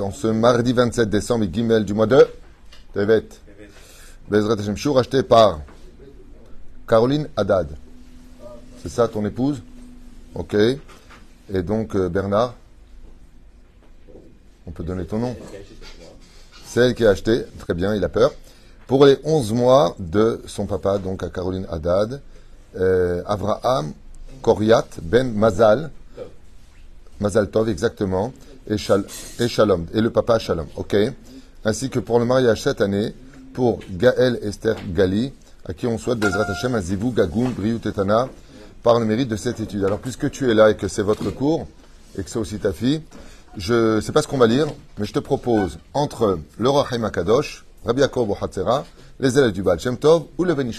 en ce mardi 27 décembre, Gimel du mois de Tevet. Bezrat Hashem, Shur, acheté par Caroline Haddad. C'est ça ton épouse? Ok. Et donc euh, Bernard? On peut donner ton nom C'est elle qui a acheté, très bien, il a peur. Pour les 11 mois de son papa, donc à Caroline Haddad, euh, Avraham Koriat Ben Mazal, Mazal Tov exactement, et, Shal- et Shalom, et le papa Shalom, ok? Ainsi que pour le mariage cette année, pour Gaël Esther Gali, à qui on souhaite Bezrat Hashem, un Zivou, Gagoun, Briou, Tetana, par le mérite de cette étude. Alors puisque tu es là et que c'est votre cours, et que c'est aussi ta fille, je ne sais pas ce qu'on va lire, mais je te propose entre le Rahim Akadosh, Rabbi Yaakov Hatzera, les élèves du Baal Shem Tov ou le Ben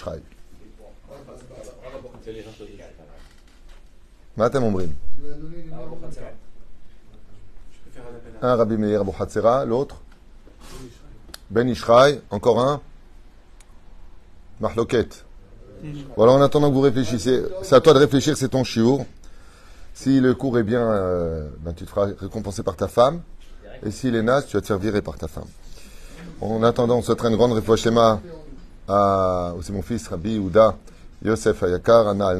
Ombrim. Un Rabbi Meir Hatzera, l'autre Ben Ishraï, encore un Mahloket. Voilà, en attendant que vous réfléchissez, c'est à toi de réfléchir, c'est ton chiour. Si le cours est bien, euh, ben, tu te feras récompenser par ta femme. Et s'il est naze, tu vas te faire virer par ta femme. En attendant, on souhaitera une grande réfouachema à, c'est mon fils, Rabbi Ouda, Yosef Ayakar, Anna Al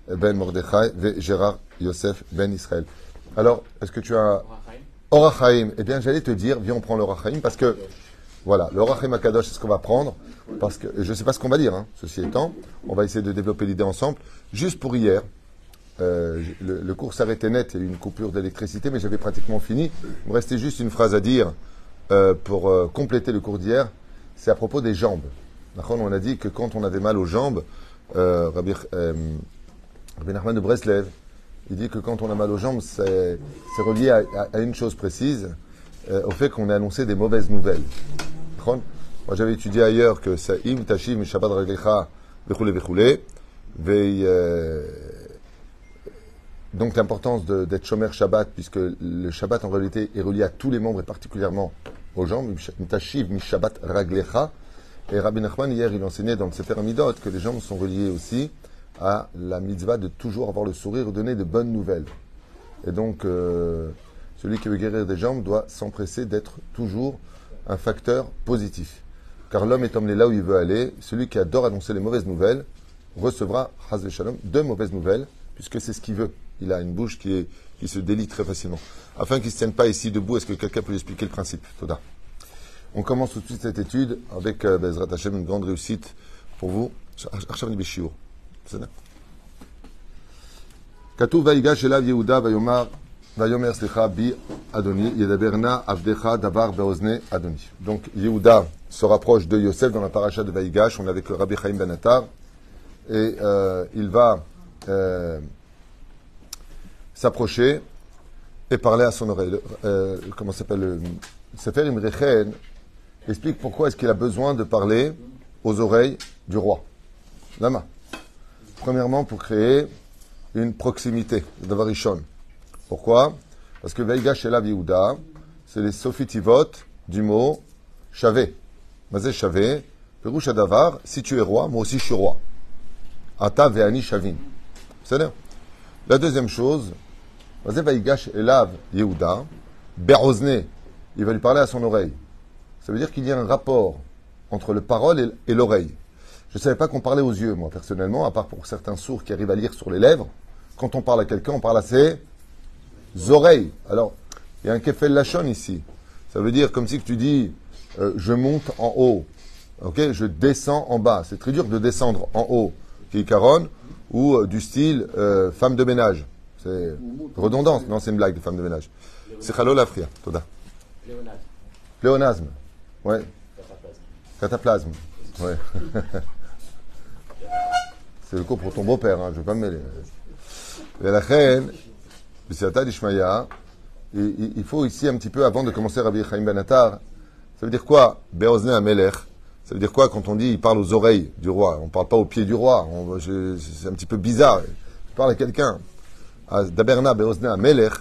Ben Mordechai, et Gérard Yosef Ben Israël. Alors, est-ce que tu as. Orachaim. Eh bien, j'allais te dire, viens, on prend l'Orachaim, parce que. Voilà, l'Orachaim Akadosh, c'est ce qu'on va prendre. Parce que je ne sais pas ce qu'on va dire, hein, ceci étant. On va essayer de développer l'idée ensemble. Juste pour hier, euh, le, le cours s'arrêtait net, il y a eu une coupure d'électricité, mais j'avais pratiquement fini. Il me restait juste une phrase à dire euh, pour euh, compléter le cours d'hier. C'est à propos des jambes. On a dit que quand on avait mal aux jambes, Rabbi, euh, Rabbi Nachman de Breslev, il dit que quand on a mal aux jambes, c'est relié à, une chose précise, euh, au fait qu'on a annoncé des mauvaises nouvelles. Moi, j'avais étudié ailleurs que im tashim shabbat raglecha vechule, vei, euh, donc l'importance d'être shomer Shabbat, puisque le Shabbat en réalité est relié à tous les membres et particulièrement aux jambes, Tashiv mi Shabbat raglecha. Et Rabbi Nachman hier il enseignait dans le Sefer que les jambes sont reliées aussi à la mitzvah de toujours avoir le sourire donner de bonnes nouvelles. Et donc euh, celui qui veut guérir des jambes doit s'empresser d'être toujours un facteur positif. Car l'homme est emmené là où il veut aller. Celui qui adore annoncer les mauvaises nouvelles recevra, Shalom, de mauvaises nouvelles, puisque c'est ce qu'il veut. Il a une bouche qui, se délie très facilement. Afin qu'il ne se tienne pas ici debout, est-ce que quelqu'un peut lui expliquer le principe Toda? On commence tout de suite cette étude avec euh, Bezrat une grande réussite pour vous. עכשיו אני בשיעור. בסדר? כתוב ויגש אליו יהודה ויאמר, ויאמר סליחה בי אדוני, ידבר נא עבדך דבר באוזני אדוני. Donc Yehuda se rapproche de Yosef dans la paracha de Vaïgash, on est avec le Rabbi Chaim Ben Attar, et euh, il va euh, s'approcher et parler à son oreille. Le- euh, comment ça s'appelle le Sefer Imrechen explique pourquoi est-ce qu'il a besoin de parler aux oreilles du roi. Lama. Premièrement, pour créer une proximité, Davarishon. Pourquoi? Parce que Veiga Shelav Yehuda, c'est les sofitivot du mot Shavé. Mazé Shavé, Perouche Davar, si tu es roi, moi aussi je suis roi. Ata Veani Shavin. C'est. La deuxième chose, Mazé Veigash Elav Yehuda, Be'ozne, il va lui parler à son oreille. Ça veut dire qu'il y a un rapport entre le parole et l'oreille. Je ne savais pas qu'on parlait aux yeux, moi, personnellement, à part pour certains sourds qui arrivent à lire sur les lèvres. Quand on parle à quelqu'un, on parle à ses oreilles. Alors, il y a un kefel lachon ici. Ça veut dire comme si tu dis euh, je monte en haut. Ok Je descends en bas. C'est très dur de descendre en haut, qui est caronne, ou euh, du style euh, femme de ménage. C'est redondance. Non, c'est une blague de femme de ménage. C'est chalol afria. Toda. Pléonasme. Ouais. Cataplasme. Ouais. C'est le coup pour ton beau-père, hein, je ne vais pas me mêler. Et la reine, il faut ici un petit peu, avant de commencer Rabbi Chaim Ben Attar, ça veut dire quoi Beozne Amelech? Ça veut dire quoi quand on dit il parle aux oreilles du roi? On ne parle pas aux pieds du roi. C'est un petit peu bizarre. Je parle à quelqu'un. Ah, Daberna Beozne Amelech.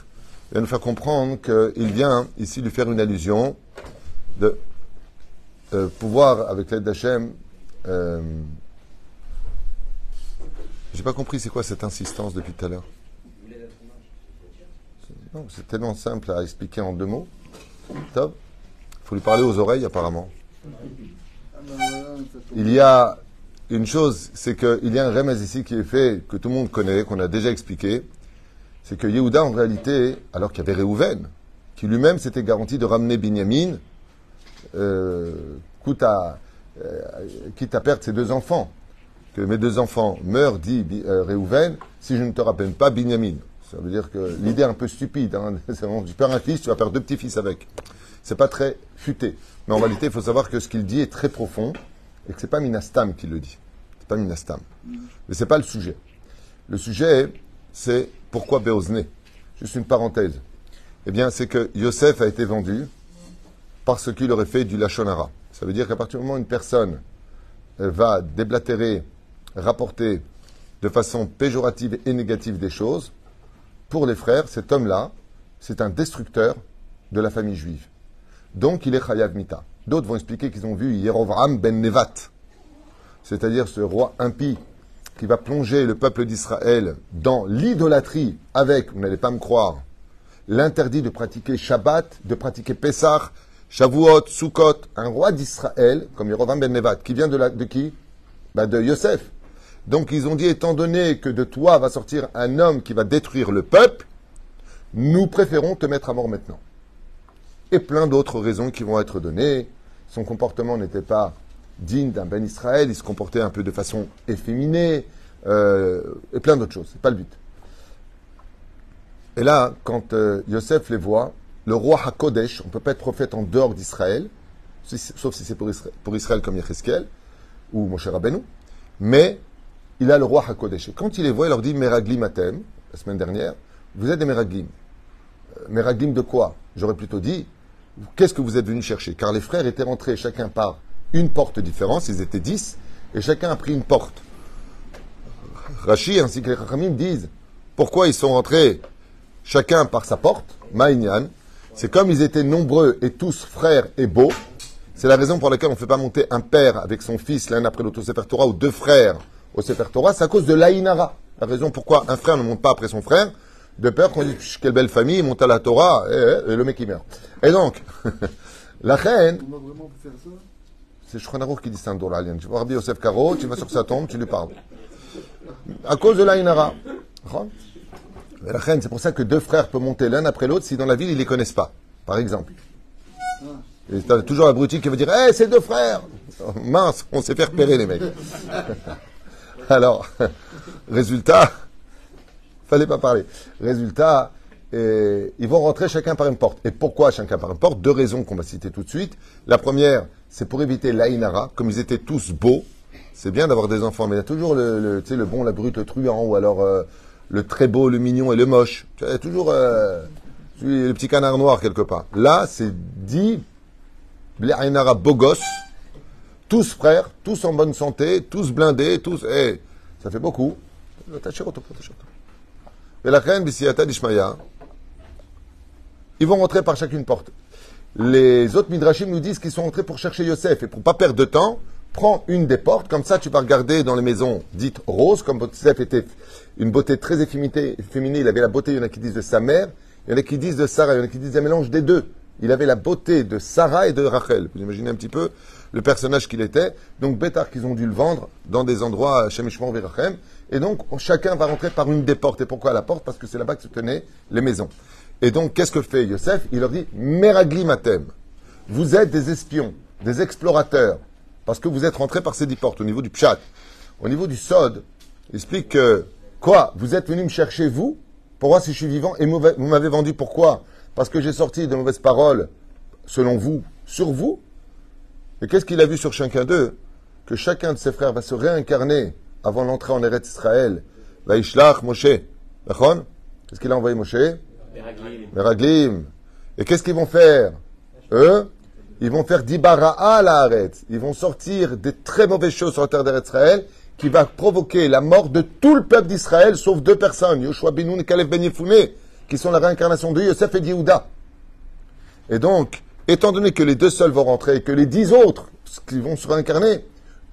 Il va nous faire comprendre qu'il vient ici lui faire une allusion de euh, pouvoir, avec l'aide d'Hachem, euh, j'ai pas compris c'est quoi cette insistance depuis tout à l'heure. C'est tellement simple à expliquer en deux mots. Top. Il faut lui parler aux oreilles apparemment. Il y a une chose, c'est qu'il y a un remez ici qui est fait, que tout le monde connaît, qu'on a déjà expliqué. C'est que Yehuda, en réalité, alors qu'il y avait Réhouven, qui lui-même s'était garanti de ramener Binyamin, euh, à, euh, quitte à perdre ses deux enfants que mes deux enfants meurent, dit euh, Réhouven, si je ne te rappelle pas Binyamin. Ça veut dire que l'idée est un peu stupide. Hein. tu perds un fils, tu vas perdre deux petits-fils avec. C'est pas très futé. Mais en réalité, il faut savoir que ce qu'il dit est très profond et que c'est pas Minastam qui le dit. C'est pas Minastam. Mais c'est pas le sujet. Le sujet, c'est pourquoi Béozné. Juste une parenthèse. Eh bien, c'est que Yosef a été vendu parce qu'il aurait fait du Lachonara. Ça veut dire qu'à partir du moment où une personne va déblatérer rapporter de façon péjorative et négative des choses, pour les frères, cet homme-là, c'est un destructeur de la famille juive. Donc il est Chayav Mita. D'autres vont expliquer qu'ils ont vu Yerovram ben Nevat, c'est-à-dire ce roi impie qui va plonger le peuple d'Israël dans l'idolâtrie avec, vous n'allez pas me croire, l'interdit de pratiquer Shabbat, de pratiquer Pessah, Shavuot, Sukkot, un roi d'Israël, comme Yerovam ben Nevat, qui vient de, la, de qui? Bah, De Yosef. Donc ils ont dit, étant donné que de toi va sortir un homme qui va détruire le peuple, nous préférons te mettre à mort maintenant. Et plein d'autres raisons qui vont être données. Son comportement n'était pas digne d'un Ben Israël, il se comportait un peu de façon efféminée, euh, et plein d'autres choses. C'est pas le but. Et là, quand euh, Yosef les voit, le roi HaKodesh, on ne peut pas être prophète en dehors d'Israël, sauf si c'est pour Israël, comme Yecheskel ou Moshe Rabbeinu, mais il a le roi HaKodesh. Quand il les voit, il leur dit Meraglim Atem, la semaine dernière, vous êtes des Meraglim. Euh, Meraglim de quoi? J'aurais plutôt dit, qu'est-ce que vous êtes venus chercher? Car les frères étaient rentrés chacun par une porte différente, ils étaient dix, et chacun a pris une porte. Rachi ainsi que les Rachamim disent, pourquoi ils sont rentrés chacun par sa porte? Maïnian. C'est comme ils étaient nombreux et tous frères et beaux. C'est la raison pour laquelle on ne fait pas monter un père avec son fils l'un après l'autre au Sefer Torah ou deux frères au Sefer Torah, c'est à cause de l'Aïnara. La raison pourquoi un frère ne monte pas après son frère, de peur qu'on dise quelle belle famille, il monte à la Torah, et, le mec il meurt. Et donc, la reine. C'est Shkhonarour qui dit ça dans Tu vas Rabbi Yosef Karo, tu vas sur sa tombe, tu lui parles. À cause de l'Aïnara. La reine, c'est pour ça que deux frères peuvent monter l'un après l'autre si dans la ville ils ne les connaissent pas, par exemple. Et t'as toujours l'abruti qui veut dire Hé, c'est deux frères Mince, on s'est fait repérer, les mecs. Alors, résultat, fallait pas parler. Résultat, ils vont rentrer chacun par une porte. Et pourquoi chacun par une porte? Deux raisons qu'on va citer tout de suite. La première, c'est pour éviter l'Aïnara. Comme ils étaient tous beaux, c'est bien d'avoir des enfants, mais il y a toujours le, le bon, la brute, le truand, ou alors euh, le très beau, le mignon et le moche. Il y a toujours euh, le petit canard noir quelque part. Là, c'est dit Aïnara beau gosse, tous frères, tous en bonne santé, tous blindés, tous. Eh, ça fait beaucoup. Mais la reine ils vont rentrer par chacune porte. Les autres Midrashim nous disent qu'ils sont rentrés pour chercher Yosef. Et pour pas perdre de temps, prends une des portes. Comme ça, tu vas regarder dans les maisons dites roses, comme Yosef était une beauté très efféminée. Il avait la beauté, il y en a qui disent de sa mère, il y en a qui disent de Sarah, il y en a qui disent un mélange des deux. Il avait la beauté de Sarah et de Rachel. Vous imaginez un petit peu le personnage qu'il était. Donc, Bétar qu'ils ont dû le vendre dans des endroits chez Mishmon Virachem. Et donc, chacun va rentrer par une des portes. Et pourquoi la porte? Parce que c'est là-bas que se tenaient les maisons. Et donc, qu'est-ce que fait Yosef? Il leur dit Meraglimatem. Vous êtes des espions, des explorateurs, parce que vous êtes rentrés par ces dix portes au niveau du Pshat. Au niveau du Sod, il explique que, quoi? Vous êtes venus me chercher, vous, pour voir si je suis vivant, et vous m'avez vendu pourquoi? Parce que j'ai sorti de mauvaises paroles, selon vous, sur vous. Et qu'est-ce qu'il a vu sur chacun d'eux Que chacun de ses frères va se réincarner avant l'entrée en Eretz Israël. Va Ishlach Moshe. Qu'est-ce qu'il a envoyé Moshe? Meraglim. Meraglim. Et qu'est-ce qu'ils vont faire? Eux, ils vont faire dibara'a à la. Ils vont sortir des très mauvaises choses sur la terre d'Israël qui va provoquer la mort de tout le peuple d'Israël, sauf deux personnes, Yoshua Binoun et Kalef Ben Yefouné, qui sont la réincarnation de Yosef et d'Yehuda. Et donc, étant donné que les deux seuls vont rentrer et que les dix autres, qui vont se réincarner,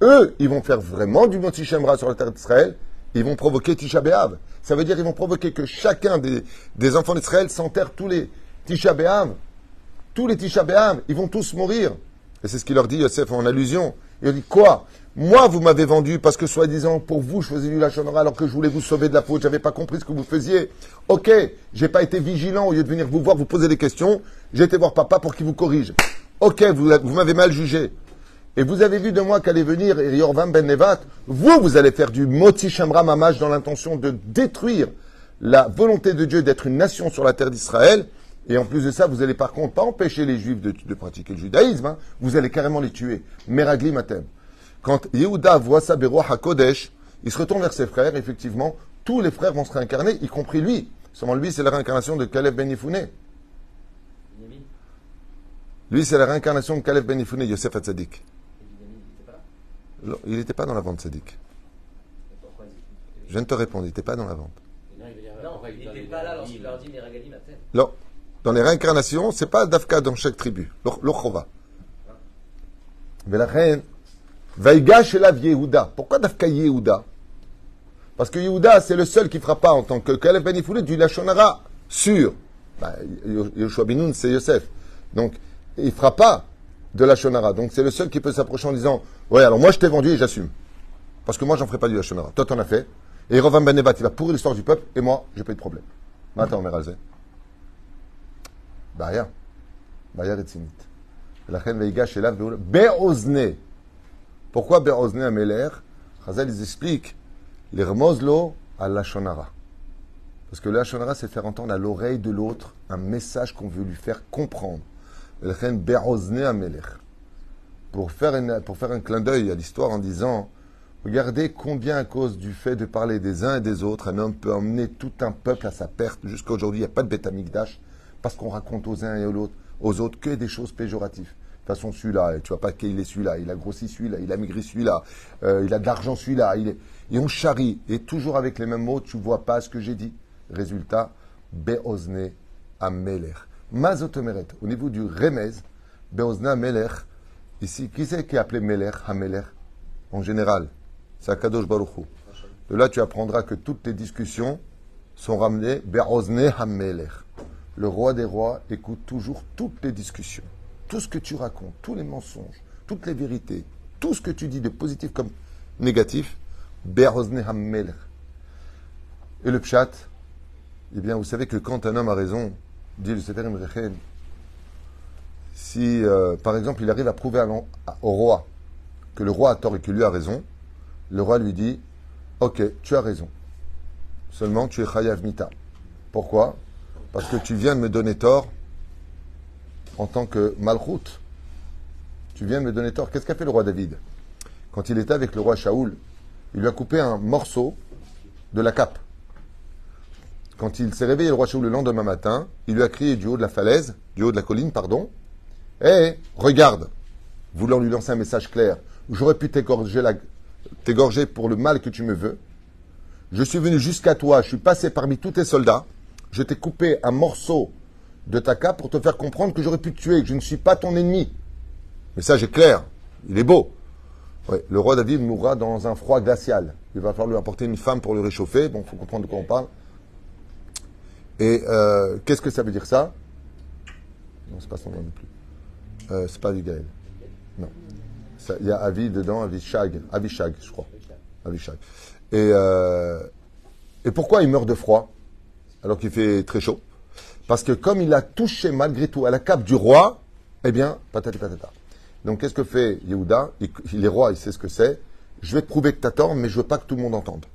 eux, ils vont faire vraiment du Moti Shemra sur la terre d'Israël, ils vont provoquer Tisha B'Av. Ça veut dire qu'ils vont provoquer que chacun des, enfants d'Israël s'enterre tous les Tisha B'Av. Tous les Tisha B'Av, ils vont tous mourir. Et c'est ce qu'il leur dit Yosef en allusion. Il dit quoi? Moi, vous m'avez vendu parce que soi-disant, pour vous, je faisais du Lachonara alors que je voulais vous sauver de la faute. J'avais pas compris ce que vous faisiez. Ok, j'ai pas été vigilant au lieu de venir vous voir, vous poser des questions. J'ai été voir papa pour qu'il vous corrige. Ok, vous, vous m'avez mal jugé. Et vous avez vu de moi qu'allait venir Yorvam Ben Nevat. Vous, vous allez faire du Moti Shamra Mamash dans l'intention de détruire la volonté de Dieu d'être une nation sur la terre d'Israël. Et en plus de ça, vous allez par contre pas empêcher les juifs de, de pratiquer le judaïsme, hein. vous allez carrément les tuer. Meragli Matem. Quand Yehuda voit ça, Beroa HaKodesh, il se retourne vers ses frères, effectivement, tous les frères vont se réincarner, y compris lui. Seulement lui, c'est la réincarnation de Caleb Ben Yifouné. Binyamin. Lui, c'est la réincarnation de Caleb Ben Yifouné, Yosef Hatzadik. Il n'était pas dans la vente il- Je viens de te répondre, il n'était pas dans la vente. Non, il n'était pas là lorsqu'il leur dit Meragalim Atem. Non. Dans les réincarnations, c'est pas Dafka dans chaque tribu. L'Ochova. Mais la reine, Vaïgash Elav Yehuda. Pourquoi Dafka Yehuda? Parce que Yehuda, c'est le seul qui frappa en tant que Kalef Benifoulé du Lachonara sûr. Bah, Yoshua Binoun, c'est Yosef. Donc, il frappa de Lachonara. Donc, c'est le seul qui peut s'approcher en disant Ouais, alors moi je t'ai vendu et j'assume. Parce que moi, j'en ferai pas du Lachonara. Toi, t'en as fait. Et Rovan Ben il va pourrir l'histoire du peuple et moi, j'ai pas eu de problème. Maintenant, on Bah, rien. Bah, La reine Vaïgash Elav Beozne. Pourquoi Be'ozne Ameler? Chazal, ils expliquent les à l'Ashonara. Parce que l'Ashonara, c'est faire entendre à l'oreille de l'autre un message qu'on veut lui faire comprendre. Pour faire, pour faire un clin d'œil à l'histoire en disant Regardez combien, à cause du fait de parler des uns et des autres, un homme peut emmener tout un peuple à sa perte. Jusqu'à aujourd'hui, il n'y a pas de Betamikdash, parce qu'on raconte aux uns et aux autres, aux autres que des choses péjoratives. Façon, celui-là, tu vois pas qu'il est celui-là, il a grossi celui-là, il a maigri celui-là, euh, il a de l'argent celui-là, il est... et on charrie, et toujours avec les mêmes mots, tu vois pas ce que j'ai dit. Résultat, Beozne Amelech. Mazotomeret, au niveau du Remez, Beozne Amelech, ici, qui c'est qui est appelé Melech, Hamelech En général, c'est Akadosh Baruch Hu. De là, tu apprendras que toutes les discussions sont ramenées Beozne Hamelech. Le roi des rois écoute toujours toutes les discussions, tout ce que tu racontes, tous les mensonges, toutes les vérités, tout ce que tu dis de positif comme négatif. Et le pshat, eh bien, vous savez que quand un homme a raison, dit le Sefer Imrechen, si, euh, par exemple, il arrive à prouver au roi que le roi a tort et que lui a raison, le roi lui dit, ok, tu as raison. Seulement, tu es chayav mita. Pourquoi? Parce que tu viens de me donner tort en tant que malchoute. Tu viens me donner tort. Qu'est-ce qu'a fait le roi David Quand il était avec le roi Shaoul, il lui a coupé un morceau de la cape. Quand il s'est réveillé, le roi Shaoul, le lendemain matin, il lui a crié du haut de la falaise, du haut de la colline, pardon, Hé, regarde, voulant lui lancer un message clair, j'aurais pu t'égorger pour le mal que tu me veux. Je suis venu jusqu'à toi, je suis passé parmi tous tes soldats, je t'ai coupé un morceau de ta cape pour te faire comprendre que j'aurais pu te tuer, que je ne suis pas ton ennemi. Le message est clair, il est beau. Ouais, le roi David mourra dans un froid glacial. Il va falloir lui apporter une femme pour le réchauffer, bon, il faut comprendre de quoi on parle. Et euh, qu'est-ce que ça veut dire ça? Non, c'est pas son nom non plus. Euh, c'est pas Abigail. Non. Ça- Il y a Avi dedans, Avishag. Avishag, je crois. Avishag. Et, euh, et pourquoi il meurt de froid alors qu'il fait très chaud? Parce que comme il a touché malgré tout à la cape du roi, eh bien, patati patata. Donc qu'est-ce que fait Yehuda? Il, est roi, il sait ce que c'est. Je vais te prouver que tu as tort, mais je veux pas que tout le monde entende.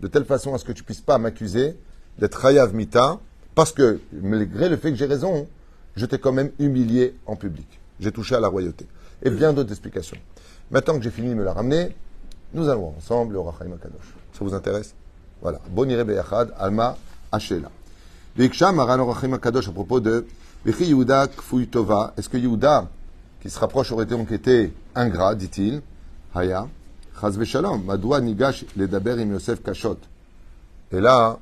De telle façon à ce que tu puisses pas m'accuser d'être Hayav Mita, parce que malgré le fait que j'ai raison, je t'ai quand même humilié en public. J'ai touché à la royauté. Et bien d'autres explications. Maintenant que j'ai fini de me la ramener, nous allons ensemble le Rachaim Kadosh. Ça vous intéresse? Voilà. Bonire Beyachad, Alma, Hachela. À propos de Yehuda. Est-ce que Yehuda, qui se rapproche, aurait été ingrat, dit-il? Haya. Chaz Shalom. Madoua Nigash Ledaber Im Yosef Kashot? Et là,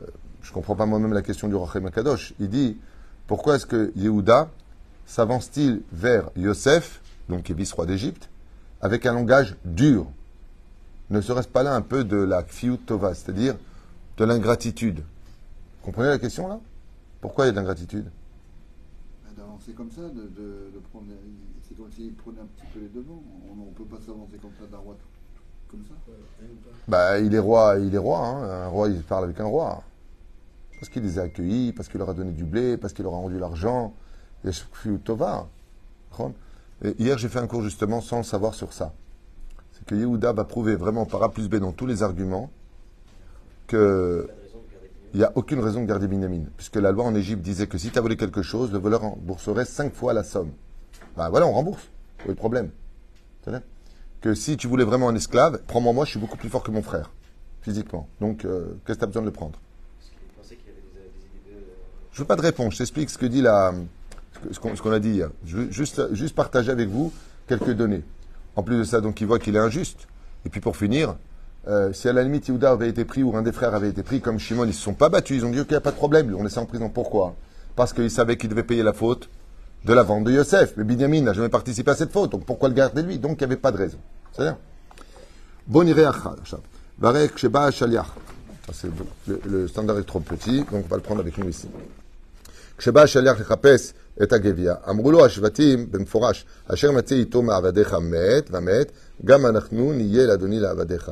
euh, je comprends pas moi-même la question du Rachim Akadosh. Il dit pourquoi est-ce que Yehuda s'avance-t-il vers Yosef, donc qui est vice-roi d'Égypte, avec un langage dur? Ne serait-ce pas là un peu de la Kfiut Tova, c'est-à-dire de l'ingratitude? Comprenez la question là? Pourquoi il y a de l'ingratitude? C'est comme ça, de, de, prendre, c'est comme s'il prenait un petit peu les devants. On ne peut pas s'avancer comme ça d'un roi comme ça. Bah, il est roi, il est roi. Hein. Un roi, il parle avec un roi. Parce qu'il les a accueillis, parce qu'il leur a donné du blé, parce qu'il leur a rendu l'argent. Tova. Hier, j'ai fait un cours justement sans le savoir sur ça. C'est que Yehuda va prouver vraiment par A plus B dans tous les arguments que il n'y a aucune raison de garder Binyamin. Puisque la loi en Égypte disait que si tu as volé quelque chose, le voleur rembourserait cinq fois la somme. Ben voilà, on rembourse. Est le problème? Que si tu voulais vraiment un esclave, prends-moi moi, je suis beaucoup plus fort que mon frère, physiquement. Donc, euh, qu'est-ce que tu as besoin de le prendre? Je veux pas de réponse, je t'explique ce que dit la, ce qu'on a dit hier. Je veux juste, juste partager avec vous quelques données. En plus de ça, donc, il voit qu'il est injuste. Et puis pour finir, euh, si à la limite Yehuda avait été pris ou un des frères avait été pris, comme Shimon, ils ne se sont pas battus. Ils ont dit, OK, pas de problème, on laissait en prison. Pourquoi Parce qu'ils savaient qu'il devait payer la faute de la vente de Yosef. Mais Binyamin n'a jamais participé à cette faute. Donc pourquoi le garder lui Donc il n'y avait pas de raison. C'est-à-dire Bon Varek Sheba Shaliach. C'est le, le standard est trop petit, donc on va le prendre avec nous ici. כשבא השליח לחפש את הגביע, אמרו לו השבטים במפורש, אשר מצא איתו מעבדיך מת ומת, גם אנחנו נהיה לאדוני לעבדיך.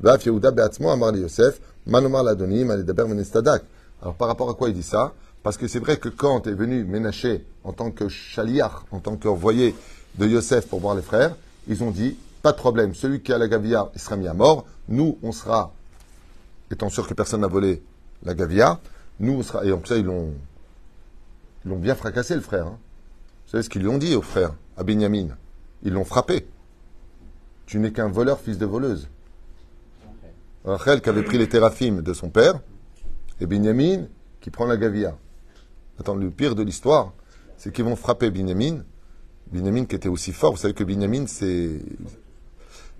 Vaf Yehuda Beatzmo Amar Yosef, Manomar Menestadak. Alors par rapport à quoi il dit ça? Parce que c'est vrai que quand est venu Ménaché en tant que chaliar, en tant qu'envoyé de Yosef pour voir les frères, ils ont dit pas de problème, celui qui a la gavia, il sera mis à mort. Nous, on sera, étant sûr que personne n'a volé la gavia, nous, on sera. Et en plus, ils l'ont, ils l'ont bien fracassé, le frère. Hein. Vous savez ce qu'ils lui ont dit au frère, à Benjamin? Ils l'ont frappé. Tu n'es qu'un voleur, fils de voleuse. Rachel qui avait pris les théraphim de son père, et Benjamin qui prend la gavia. Attends, le pire de l'histoire, c'est qu'ils vont frapper Benjamin. Benjamin qui était aussi fort. Vous savez que Benjamin, c'est.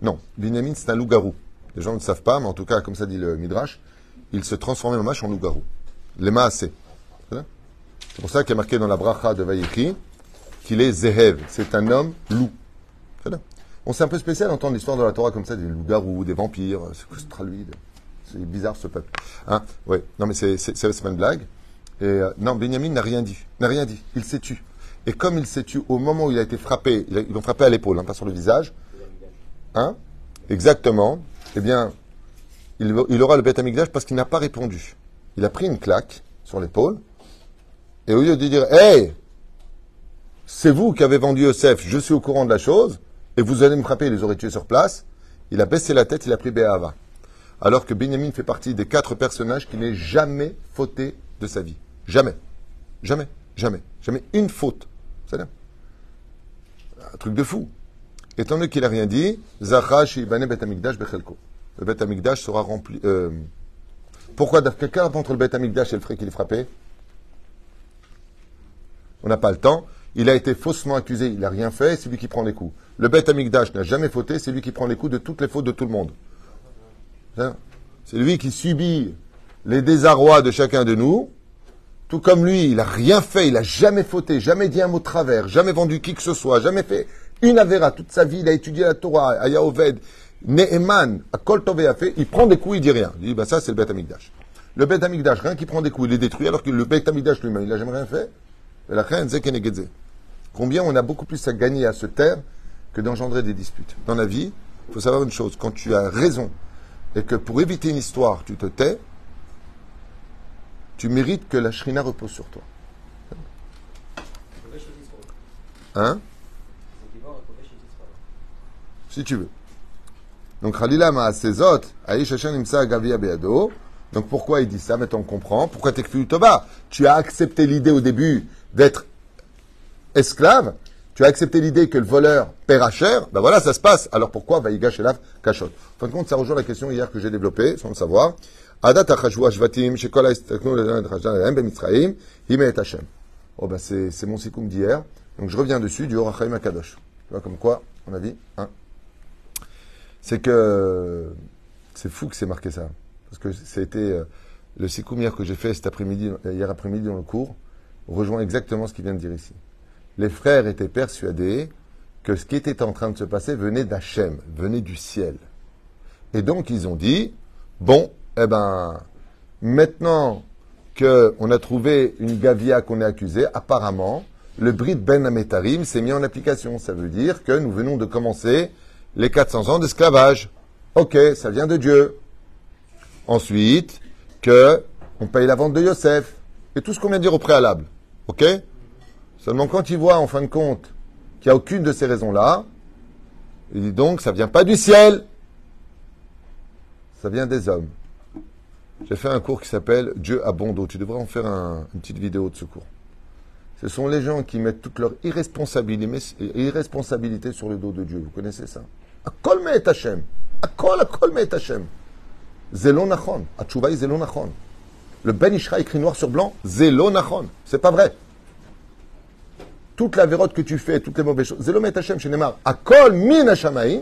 Non, Benjamin, c'est un loup-garou. Les gens ne savent pas, mais en tout cas, comme ça dit le Midrash, il se transformait en match en loup-garou. Les assez. C'est pour ça qu'il est marqué dans la bracha de Vaïki qu'il est Zehev. C'est un homme loup. On c'est un peu spécial d'entendre l'histoire de la Torah comme ça, des loups-garous, des vampires. C'est C'est bizarre ce peuple. Hein ouais. Non mais c'est une blague. Et euh, non, Benjamin n'a rien dit. N'a rien dit. Il s'est tué. Et comme il s'est tué au moment où il a été frappé, ils l'ont frappé à l'épaule, hein, pas sur le visage. Hein? Exactement. Eh bien, il, il aura le bête parce qu'il n'a pas répondu. Il a pris une claque sur l'épaule et au lieu de dire, hey, c'est vous qui avez vendu Yosef, je suis au courant de la chose, et vous allez me frapper, il les aurait tués sur place, il a baissé la tête, il a pris Béhava. Alors que Benjamin fait partie des quatre personnages qui n'aient jamais fauté de sa vie. Jamais. Jamais. Jamais. Jamais une faute. C'est un truc de fou. Étant donné qu'il n'a rien dit, Zachash Ibane Bet Bechelko. Le Bet Amikdash sera rempli. Euh, pourquoi Quelqu'un entre le Bet Amikdash et le frère qu'il est frappé? On n'a pas le temps. Il a été faussement accusé, il n'a rien fait, c'est lui qui prend les coups. Le Beth Amikdash n'a jamais fauté, c'est lui qui prend les coups de toutes les fautes de tout le monde. Hein? C'est lui qui subit les désarrois de chacun de nous. Tout comme lui, il n'a rien fait, il n'a jamais fauté, jamais dit un mot de travers, jamais vendu qui que ce soit, jamais fait une avéra. Toute sa vie, il a étudié la Torah, à Yahoved, Neheman, à a fait, il prend des coups, il dit rien. Il dit, bah ça, c'est le Beth Amikdash. Le Beth Amikdash, rien qui prend des coups, il est détruit, alors que le Beth Amikdash lui-même, il n'a jamais rien fait. Combien on a beaucoup plus à gagner à se taire que d'engendrer des disputes. Dans la vie, il faut savoir une chose, quand tu as raison et que pour éviter une histoire, tu te tais, tu mérites que la shrina repose sur toi. Hein? Si tu veux. Donc, Khalila Ma'asezot, Hashem Imsa Gavia Beado. Donc, pourquoi il dit ça? Maintenant, on comprend. Pourquoi t'es Toba? Tu as accepté l'idée au début d'être esclave, tu as accepté l'idée que le voleur paiera cher, ben voilà, ça se passe. Alors pourquoi va y gâcher la cachotte En fin de compte, ça rejoint la question hier que j'ai développée, sans le savoir. Hashem. Oh ben c'est, mon sikoum d'hier. Donc je reviens dessus du Horachaim Akadosh. Tu vois comme quoi, on a dit, hein C'est que c'est fou que c'est marqué ça. Parce que c'était euh, le sikoum hier que j'ai fait cet après-midi, hier après-midi dans le cours, rejoint exactement ce qu'il vient de dire ici. Les frères étaient persuadés que ce qui était en train de se passer venait d'Hachem, venait du ciel. Et donc ils ont dit, bon, eh ben, maintenant qu'on a trouvé une gavia qu'on est accusé, apparemment, le Brit Ben Ametarim s'est mis en application. Ça veut dire que nous venons de commencer les 400 ans d'esclavage. Ok, ça vient de Dieu. Ensuite, que on paye la vente de Yosef. Et tout ce qu'on vient de dire au préalable. Ok? Seulement quand il voit, en fin de compte, qu'il n'y a aucune de ces raisons-là, il dit donc, ça vient pas du ciel. Ça vient des hommes. J'ai fait un cours qui s'appelle Dieu a bon dos. Tu devrais en faire une petite vidéo de ce cours. Ce sont les gens qui mettent toute leur irresponsabilité, sur le dos de Dieu. Vous connaissez ça Akol et Hashem. Akol, akol et Hashem. Nachon. Atchouvaï zelo nachon. Le Ben Ishra écrit noir sur blanc, zelo nachon. C'est pas vrai. Toute la vérote que tu fais, toutes les mauvaises choses. Zelo met Hashem chez Neymar. Akol min Hashamaim.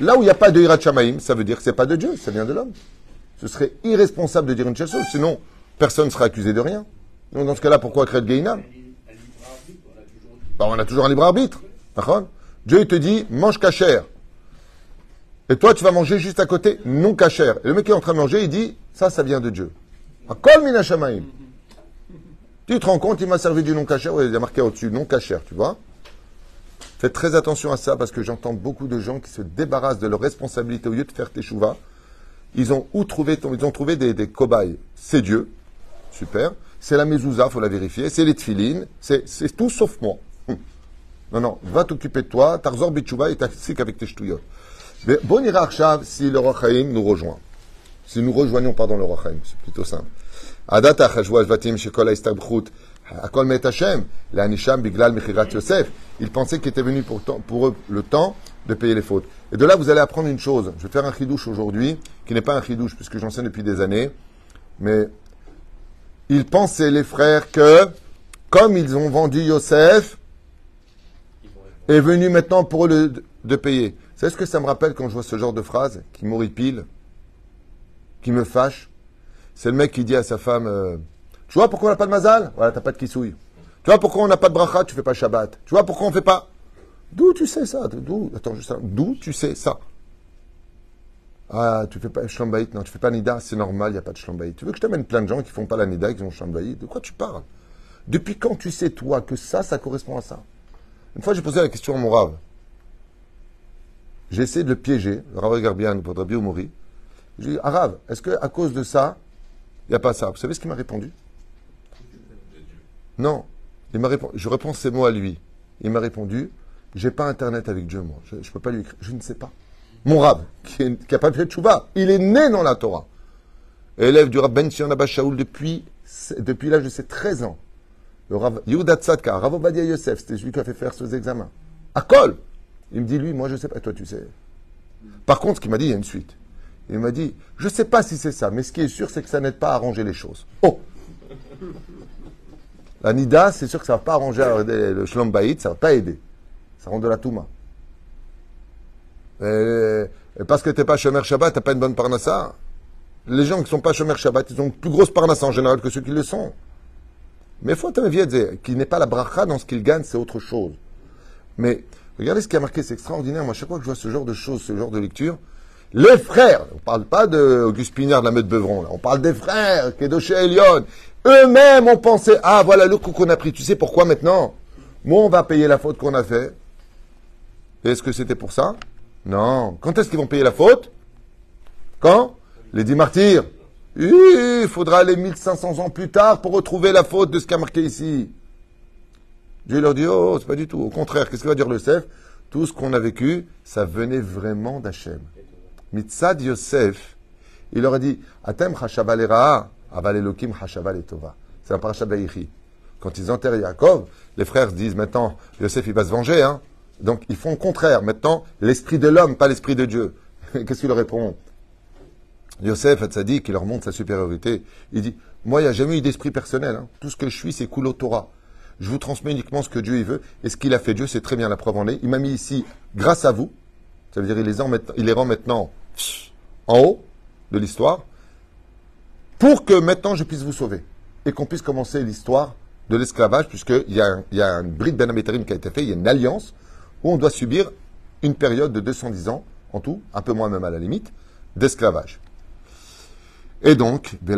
Là où il n'y a pas de Hirat Shamaim, ça veut dire que ce n'est pas de Dieu, ça vient de l'homme. Ce serait irresponsable de dire une chose, sinon personne ne sera accusé de rien. Donc dans ce cas-là, pourquoi créer le Gaïnam bah, On a toujours un libre arbitre. Dieu il te dit, mange cachère. Et toi, tu vas manger juste à côté, non cachère. Et le mec qui est en train de manger, il dit, ça, ça vient de Dieu. Akol mina Tu te rends compte, il m'a servi du non cachère, il y a marqué au-dessus, non cachère, tu vois Faites très attention à ça parce que j'entends beaucoup de gens qui se débarrassent de leurs responsabilités au lieu de faire teshuva. Ils ont où trouvé, ils ont trouvé des, cobayes. C'est Dieu, super. C'est la mezouza, faut la vérifier. C'est les tfilines, c'est tout sauf moi. Hum. Non, non, va t'occuper de toi. Tarzor bitchouva et t'afsik avec tes ch'touillottes. Mais bon si le Rochaim nous rejoint. Si nous rejoignons, pardon, le Rochaim, c'est plutôt simple. Akol met Hashem, l'anisham biglal mechirat Yosef. Ils pensaient qu'il était venu pour, eux le temps de payer les fautes. Et de là, vous allez apprendre une chose. Je vais faire un chidouche aujourd'hui, qui n'est pas un chidouche, puisque j'enseigne depuis des années. Mais ils pensaient, les frères, que comme ils ont vendu Yosef, est venu maintenant pour eux de payer. Vous savez ce que ça me rappelle quand je vois ce genre de phrase qui m'horripile, qui me fâche? C'est le mec qui dit à sa femme euh, Tu vois pourquoi on n'a pas de mazal? Voilà, t'as pas de kissouille. Tu vois pourquoi on n'a pas de bracha, tu fais pas Shabbat? Tu vois pourquoi on fait pas? D'où tu sais ça? D'où? Attends, juste D'où tu sais ça? Ah, tu fais pas Shlambaït Non, tu fais pas Nida, c'est normal, il n'y a pas de Shlambaït. Tu veux que je t'amène plein de gens qui font pas la Nida, qui ont Shlambaït De quoi tu parles? Depuis quand tu sais, toi, que ça, ça correspond à ça? Une fois, j'ai posé la question à mon rave. J'ai essayé de le piéger, le Rav Garbian, pour Rabbi Mori. J'ai dit, ah, est-ce qu'à cause de ça, il n'y a pas ça Vous savez ce qu'il m'a répondu? Non, il m'a répondu, je réponds ces mots à lui. Il m'a répondu, j'ai pas internet avec Dieu, moi. Je ne peux pas lui écrire. Je ne sais pas. Mon rab, qui n'a pas fait de chouva, il est né dans la Torah. Élève du rab Ben Sion Shaul depuis, depuis l'âge de ses 13 ans. Le rab Yehuda Yosef, c'était celui qui a fait faire ce examens. À Kol Il me dit, lui, moi je sais pas, toi tu sais. Par contre, ce qu'il m'a dit, il y a une suite. Il m'a dit, je ne sais pas si c'est ça, mais ce qui est sûr, c'est que ça n'aide pas à arranger les choses. Oh la nida, c'est sûr que ça ne va pas arranger le shlom baït, ça ne va pas aider. Ça rend de la touma. Et, parce que tu n'es pas shomer Shabbat, tu n'as pas une bonne parnassa. Les gens qui ne sont pas shomer Shabbat, ils ont une plus grosse parnassa en général que ceux qui le sont. Mais faut dire qu'il n'est pas la bracha dans ce qu'il gagne, c'est autre chose. Mais regardez ce qui a marqué, c'est extraordinaire. Moi, chaque fois que je vois ce genre de choses, ce genre de lecture, les frères, on ne parle pas d'Auguste Pinard de la meute Beuvron, on parle des frères, Kedoché Elion, eux-mêmes ont pensé, ah voilà le coup qu'on a pris, tu sais pourquoi maintenant? Moi on va payer la faute qu'on a fait. Est-ce que c'était pour ça? Non. Quand est-ce qu'ils vont payer la faute? Quand? Les dix martyrs. Il faudra aller 1500 ans plus tard pour retrouver la faute de ce qui a marqué ici. Dieu leur dit, oh, c'est pas du tout. Au contraire, qu'est-ce que va dire le Sef Tout ce qu'on a vécu, ça venait vraiment d'Hachem. Mitzad Yosef, il leur a dit Atem. C'est un parasha Quand Quand ils enterrent Yaakov, les frères se disent maintenant, Yosef, il va se venger. Hein. Donc, ils font le contraire. Maintenant, l'esprit de l'homme, pas l'esprit de Dieu. Qu'est-ce qu'il leur répond Yosef, dit qu'il leur montre sa supériorité. Il dit, moi, il n'y a jamais eu d'esprit personnel. Hein. Tout ce que je suis, c'est Kulo Torah. Je vous transmets uniquement ce que Dieu il veut. Et ce qu'il a fait, Dieu, c'est très bien la preuve en est. Il m'a mis ici grâce à vous. Ça veut dire les, il les rend maintenant en haut de l'histoire pour que maintenant je puisse vous sauver et qu'on puisse commencer l'histoire de l'esclavage, puisqu'il y, a il y a un bride Ben qui a été fait, il y a une alliance où on doit subir une période de 210 ans, en tout, un peu moins même à la limite, d'esclavage. Et donc, et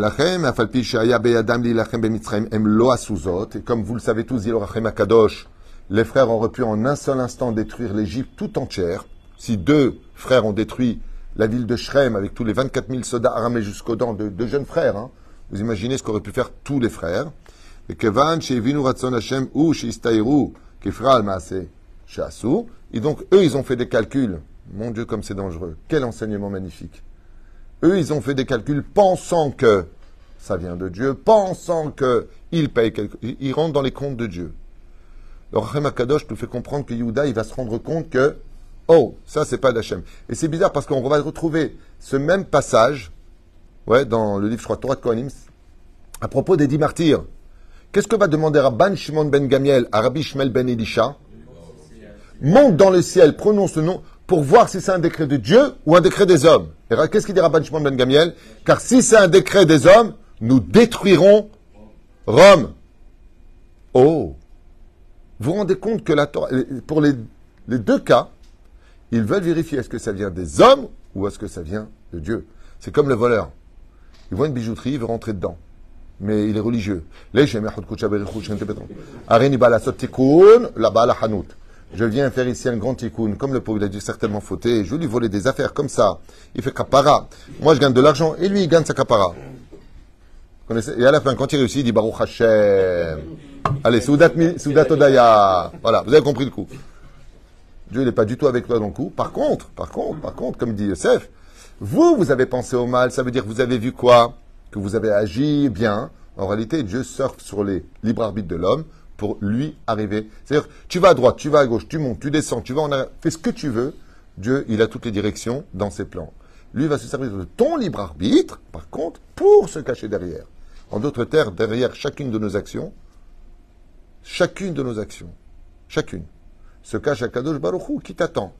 comme vous le savez tous, les frères auraient pu en un seul instant détruire l'Égypte tout entière. Si deux frères ont détruit la ville de Shrem avec tous les 24 000 soldats armés jusqu'aux dents de jeunes frères, hein, vous imaginez ce qu'auraient pu faire tous les frères. Et et donc, eux, ils ont fait des calculs. Mon Dieu, comme c'est dangereux. Quel enseignement magnifique. Eux, ils ont fait des calculs pensant que ça vient de Dieu, pensant qu'ils payent quelque Ils rentrent dans les comptes de Dieu. Le Rachem Akadosh nous fait comprendre que Yehuda, il va se rendre compte que, oh, ça, c'est pas d'Hachem. Et c'est bizarre parce qu'on va retrouver ce même passage, ouais, dans le livre, je crois, Torah de Kohanim, à propos des dix martyrs. Qu'est-ce que va demander Rabban Shimon ben Gamiel à Rabbi Shmel ben Elisha? Monte dans le ciel, prononce le nom, pour voir si c'est un décret de Dieu ou un décret des hommes. Et qu'est-ce qu'il dit Rabban Shimon ben Gamiel? Car si c'est un décret des hommes, nous détruirons Rome. Oh Vous vous rendez compte que la Torah, pour les, les deux cas, ils veulent vérifier est-ce que ça vient des hommes ou est-ce que ça vient de Dieu. C'est comme le voleur. Il voit une bijouterie, il veut rentrer dedans. Mais il est religieux. Je viens faire ici un grand tikkun, comme le pauvre, il a dû certainement fauter, je lui voler des affaires comme ça. Il fait kapara. Moi, je gagne de l'argent et lui, il gagne sa kapara. Et à la fin, quand il réussit, il dit Baruch Hashem. Allez, Soudat Odaya. Voilà, vous avez compris le coup. Dieu n'est pas du tout avec toi dans le coup. Par contre, par contre, par contre, comme dit Yosef, vous, vous avez pensé au mal, ça veut dire que vous avez vu quoi? Que vous avez agi bien. En réalité, Dieu surfe sur les libres arbitres de l'homme pour lui arriver. C'est-à-dire, tu vas à droite, tu vas à gauche, tu montes, tu descends, tu vas en arrière, fais ce que tu veux. Dieu, il a toutes les directions dans ses plans. Lui va se servir de ton libre arbitre, par contre, pour se cacher derrière. En d'autres termes, derrière chacune de nos actions, chacune de nos actions, chacune, se cache à Kadosh Baruchou qui t'attend.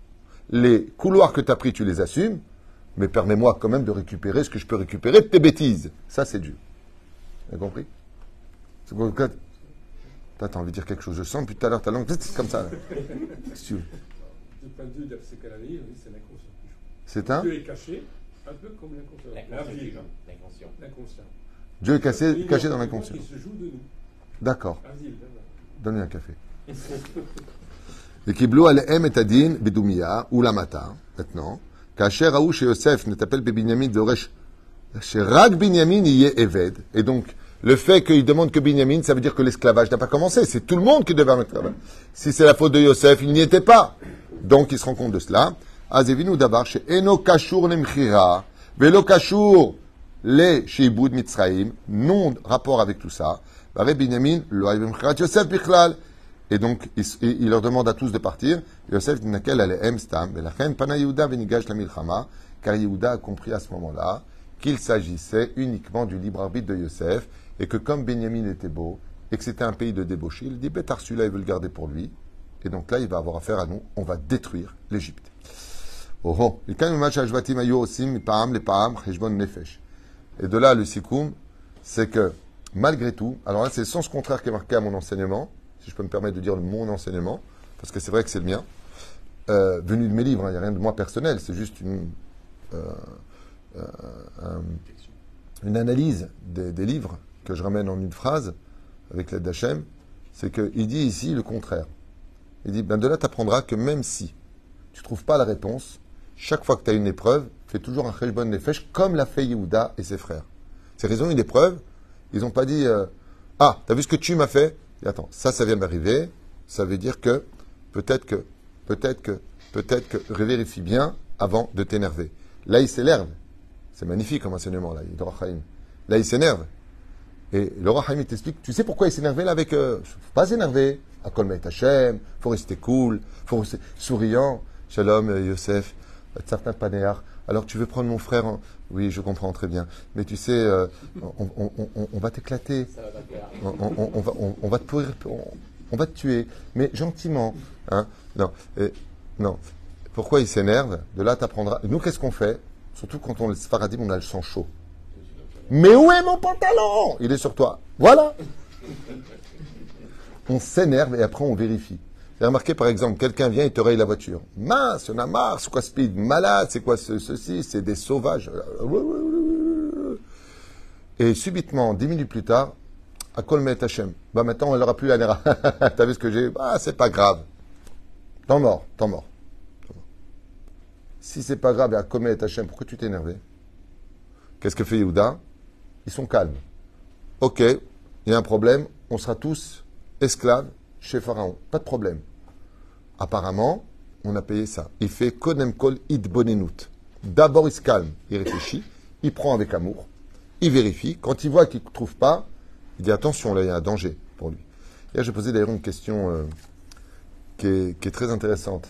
Les couloirs que tu as pris, tu les assumes, mais permets-moi quand même de récupérer ce que je peux récupérer de tes bêtises. Ça, c'est Dieu. Vous avez compris T'as envie de dire quelque chose. Je sens depuis tout à l'heure ta langue, c'est comme ça. C'est un? Dieu est caché, un peu comme l'inconscient. L'inconscient. Dieu est caché, caché dans l'inconscient. D'accord. Donnez un café. Et Kiblou al em et adin bidumia ou la mata, maintenant. Kacher aou chez Yosef ne t'appelle Binyamin de Resh. Chez Rag Binyamin y est Eved. Et donc, le fait qu'il demande que Binyamin, ça veut dire que l'esclavage n'a pas commencé. C'est tout le monde qui devait mettre Si c'est la faute de Yosef, il n'y était pas. Donc il se rend compte de cela. Azevinu davar chez Eno Kashur Nemchira, Velo Kashur le Sheiboud Mitzraim, non rapport avec tout ça. Binyamin, lo Yosef Bichlal. Et donc, il, leur demande à tous de partir. Yosef elle est stam, pana Yehuda venigash la milchama, car Yehuda a compris à ce moment-là qu'il s'agissait uniquement du libre arbitre de Yosef et que comme Benjamin était beau et que c'était un pays de débauché, il dit Bétar celui-là, il veut le garder pour lui. Et donc là, il va avoir affaire à nous. On va détruire l'Égypte. Et de là, le sikoum, c'est que malgré tout, alors là, c'est le sens contraire qui est marqué à mon enseignement, si je peux me permettre de dire mon enseignement, parce que c'est vrai que c'est le mien, euh, venu de mes livres, hein, il n'y a rien de moi personnel, c'est juste une, euh, euh, analyse des livres que je ramène en une phrase, avec l'aide d'Hachem, c'est qu'il dit ici le contraire. Il dit, ben de là, tu apprendras que même si tu ne trouves pas la réponse, chaque fois que tu as une épreuve, fais toujours un cheshbon nefesh comme l'a fait Yehuda et ses frères. C'est raison une épreuve, ils n'ont pas dit, ah, tu as vu ce que tu m'as fait? Et Attends, ça, ça vient d'arriver, ça veut dire que, peut-être que, peut-être que, peut-être que, vérifie bien avant de t'énerver. Là, il s'énerve. C'est magnifique comme enseignement, là, Là, il s'énerve. Et le roi t'explique, tu sais pourquoi il s'énervait là avec eux Faut pas s'énerver. À Kolmet Hachem, faut rester cool, faut rester souriant. Shalom, euh, Yosef, certains panéar. Alors tu veux prendre mon frère en... Oui, je comprends très bien. Mais tu sais, euh, on, on- on- on va t'éclater. Va. On, va, on- va te pourrir, on, on va te tuer, mais gentiment. Hein non, et- non. Pourquoi il s'énerve? De là, tu apprendras. Nous, qu'est-ce qu'on fait? Surtout quand on est Sfaradim, on a le sang chaud. Mais où est mon pantalon? Il est sur toi. Voilà. On s'énerve et après on vérifie. J'ai remarqué par exemple, quelqu'un vient et te raye la voiture. Mince, on a marre, c'est quoi speed Malade, c'est quoi ce, ceci C'est des sauvages. Et subitement, dix minutes plus tard, à Kolmet Hachem. Bah maintenant, elle n'aura plus la nera. T'as vu ce que j'ai? Ah, c'est pas grave. Tant mort, tant mort. Si c'est pas grave, à Kolmet Hachem, pourquoi tu t'es énervé? Qu'est-ce que fait Yehuda? Ils sont calmes. Ok, il y a un problème, on sera tous esclaves chez Pharaon. Pas de problème. Apparemment, on a payé ça. Il fait Konem Kol Id Bonenut. D'abord, il se calme, il réfléchit, il prend avec amour, il vérifie. Quand il voit qu'il ne trouve pas, il dit attention, là, il y a un danger pour lui. Là, j'ai posé d'ailleurs une question euh, qui, est, qui est très intéressante,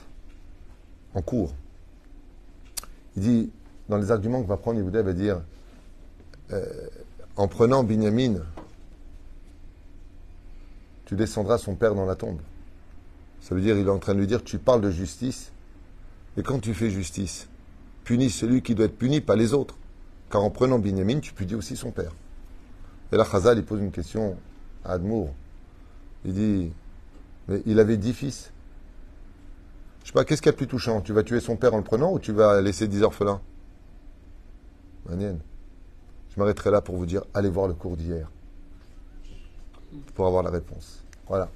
en cours. Il dit, dans les arguments que va prendre Yehuda, il va dire, euh, en prenant Binyamin, tu descendras son père dans la tombe. Ça veut dire, il est en train de lui dire, tu parles de justice, et quand tu fais justice, punis celui qui doit être puni, pas les autres. Car en prenant Binyamin, tu punis aussi son père. Et là, Chazal, il pose une question à Admour. Il dit, mais il avait dix fils. Je sais pas, qu'est-ce qu'il y a de plus touchant? Tu vas tuer son père en le prenant ou tu vas laisser dix orphelins? Manienne. Je m'arrêterai là pour vous dire, allez voir le cours d'hier. Pour avoir la réponse. Voilà.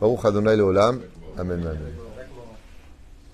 Baruch Adonai Leolam. Amen. amen.